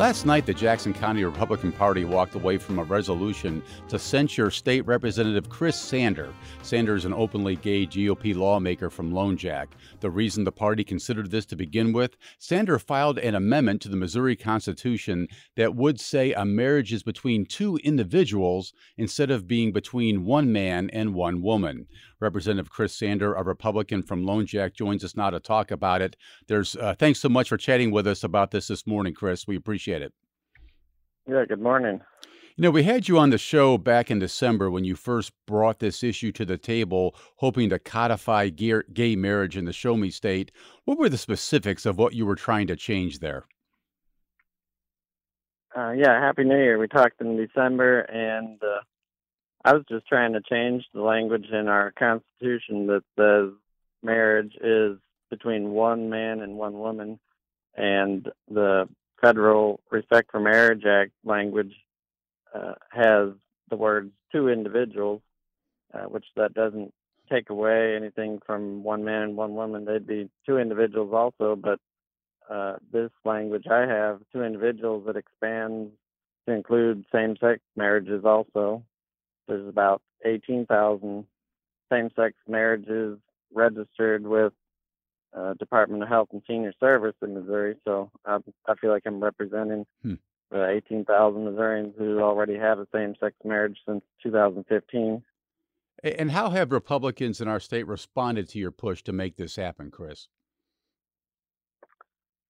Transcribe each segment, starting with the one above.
Last night, the Jackson County Republican Party walked away from a resolution to censure State Representative Chris Sander. Sander is an openly gay GOP lawmaker from Lone Jack. The reason the party considered this to begin with Sander filed an amendment to the Missouri Constitution that would say a marriage is between two individuals instead of being between one man and one woman. Representative Chris Sander, a Republican from Lone Jack, joins us now to talk about it. There's uh, thanks so much for chatting with us about this this morning, Chris. We appreciate it. Yeah, good morning. You know, we had you on the show back in December when you first brought this issue to the table, hoping to codify gay, gay marriage in the Show Me State. What were the specifics of what you were trying to change there? Uh, yeah, Happy New Year. We talked in December, and uh, I was just trying to change the language in our Constitution that says marriage is between one man and one woman, and the Federal Respect for Marriage Act language uh, has the words two individuals, uh, which that doesn't take away anything from one man and one woman. They'd be two individuals also, but uh, this language I have, two individuals, that expands to include same sex marriages also. There's about 18,000 same-sex marriages registered with uh, Department of Health and Senior Service in Missouri. So I, I feel like I'm representing hmm. the 18,000 Missourians who already have a same-sex marriage since 2015. And how have Republicans in our state responded to your push to make this happen, Chris?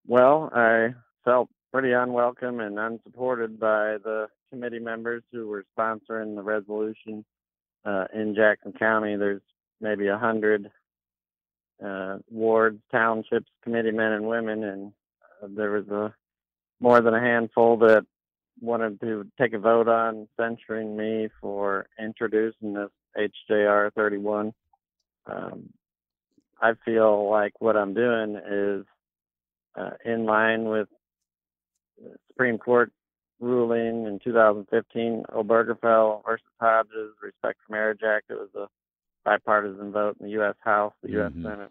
Well, I felt pretty unwelcome and unsupported by the committee members who were sponsoring the resolution uh, in Jackson County. There's maybe a hundred uh, wards, townships, committee men and women, and uh, there was a more than a handful that wanted to take a vote on censuring me for introducing this HJR 31. Um, I feel like what I'm doing is uh, in line with Supreme Court ruling in 2015, Obergefell versus Hodges, Respect for Marriage Act. It was a bipartisan vote in the U.S. House, the U.S. Mm-hmm. Senate,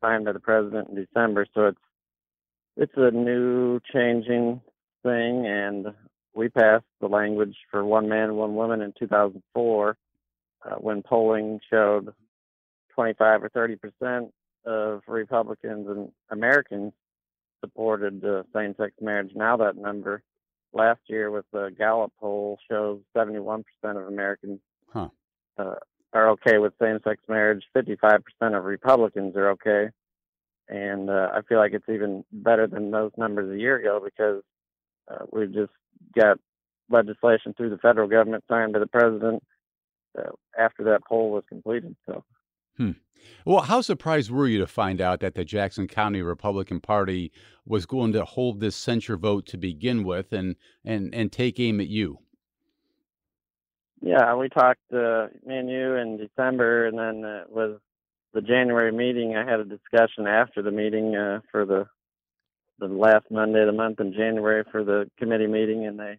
signed by the president in December. So it's it's a new, changing thing, and we passed the language for one man, one woman in 2004, uh, when polling showed 25 or 30 percent of Republicans and Americans supported uh, same-sex marriage. Now that number, last year with the Gallup poll, shows 71% of Americans huh. uh, are okay with same-sex marriage. 55% of Republicans are okay, and uh, I feel like it's even better than those numbers a year ago because uh, we've just got legislation through the federal government signed by the president uh, after that poll was completed. So. Hmm. Well, how surprised were you to find out that the Jackson County Republican Party was going to hold this censure vote to begin with and and and take aim at you? Yeah, we talked uh, me and you in December, and then it was the January meeting. I had a discussion after the meeting uh, for the the last Monday of the month in January for the committee meeting, and they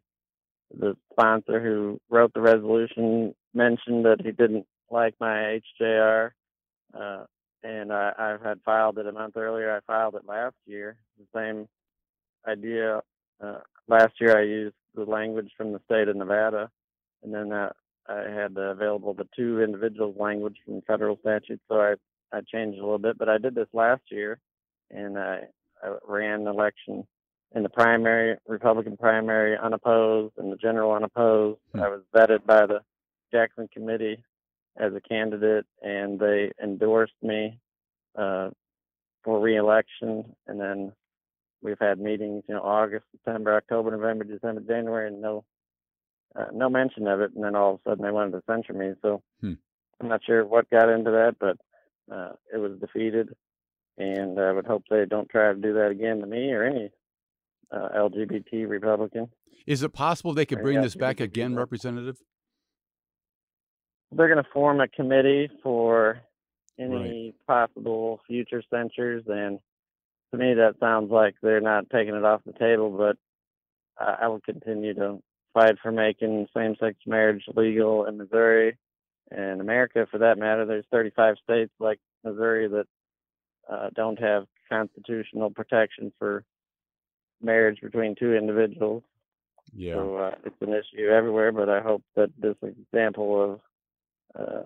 the sponsor who wrote the resolution mentioned that he didn't like my HJR uh, and I, I've had filed it a month earlier. I filed it last year. The same idea. Uh, last year I used the language from the state of Nevada, and then uh, I had available the two individuals language from federal statute. So I I changed a little bit, but I did this last year, and I, I ran an election in the primary Republican primary unopposed and the general unopposed. Hmm. I was vetted by the Jackson committee as a candidate, and they endorsed me uh, for reelection, and then we've had meetings, you know, August, September, October, November, December, January, and no uh, no mention of it. And then all of a sudden they wanted to censure me. So hmm. I'm not sure what got into that, but uh, it was defeated. And I would hope they don't try to do that again to me or any uh, LGBT Republican. Is it possible they could bring this back again, Representative? They're going to form a committee for any right. possible future censures, and to me, that sounds like they're not taking it off the table. But uh, I will continue to fight for making same-sex marriage legal in Missouri and America, for that matter. There's 35 states like Missouri that uh, don't have constitutional protection for marriage between two individuals. Yeah. So uh, it's an issue everywhere, but I hope that this example of uh,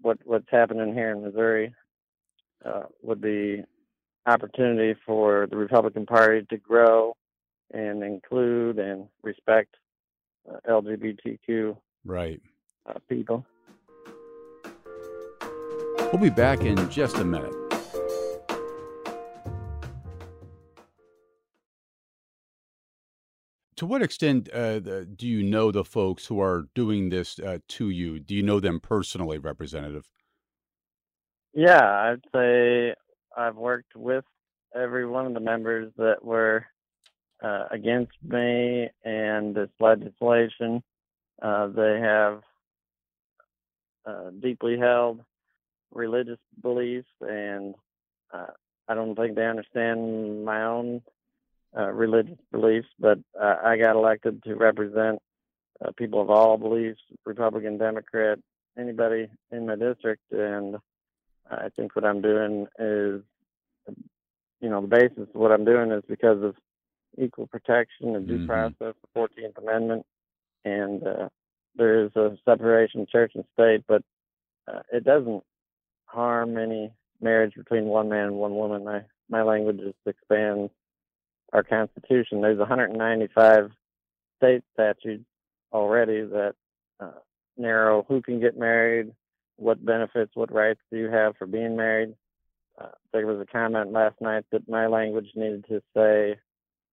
what what's happening here in Missouri uh, would be opportunity for the Republican Party to grow and include and respect LGBTQ right uh, people. We'll be back in just a minute. To what extent uh, do you know the folks who are doing this uh, to you? Do you know them personally, Representative? Yeah, I'd say I've worked with every one of the members that were uh, against me and this legislation. Uh, they have uh, deeply held religious beliefs, and uh, I don't think they understand my own uh, religious beliefs, but I got elected to represent uh, people of all beliefs, Republican, Democrat, anybody in my district, and I think what I'm doing is, you know, the basis of what I'm doing is because of equal protection and due mm-hmm. process, the 14th Amendment, and uh, there is a separation of church and state, but uh, it doesn't harm any marriage between one man and one woman. My my language just expands our Constitution. There's 195 state statutes already that uh, narrow who can get married, what benefits, what rights do you have for being married. Uh, there was a comment last night that my language needed to say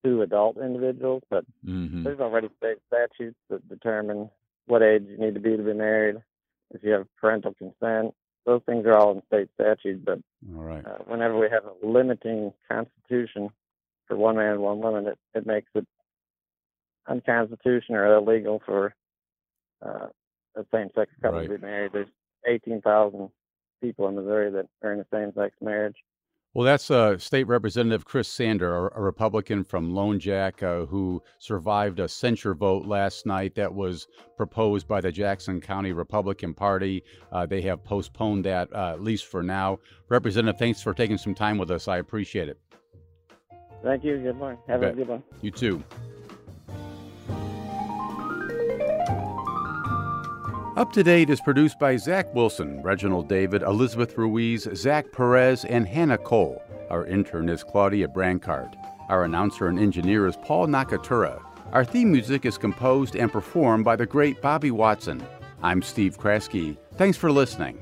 two adult individuals, but mm-hmm. there's already state statutes that determine what age you need to be to be married, if you have parental consent. Those things are all in state statutes, but all right. uh, whenever we have a limiting constitution for one man and one woman, it, it makes it unconstitutional or illegal for uh, a same-sex couple right. to be married. There's 18,000 people in Missouri that are in a same-sex marriage. Well, that's uh, State Representative Chris Sander, a, a Republican from Lone Jack, uh, who survived a censure vote last night that was proposed by the Jackson County Republican Party. Uh, they have postponed that, uh, at least for now. Representative, thanks for taking some time with us. I appreciate it. Thank you. Good morning. Have a good one. You too. Up to Date is produced by Zach Wilson, Reginald David, Elizabeth Ruiz, Zach Perez, and Hannah Cole. Our intern is Claudia Brancard. Our announcer and engineer is Paul Nakatura. Our theme music is composed and performed by the great Bobby Watson. I'm Steve Kraske. Thanks for listening.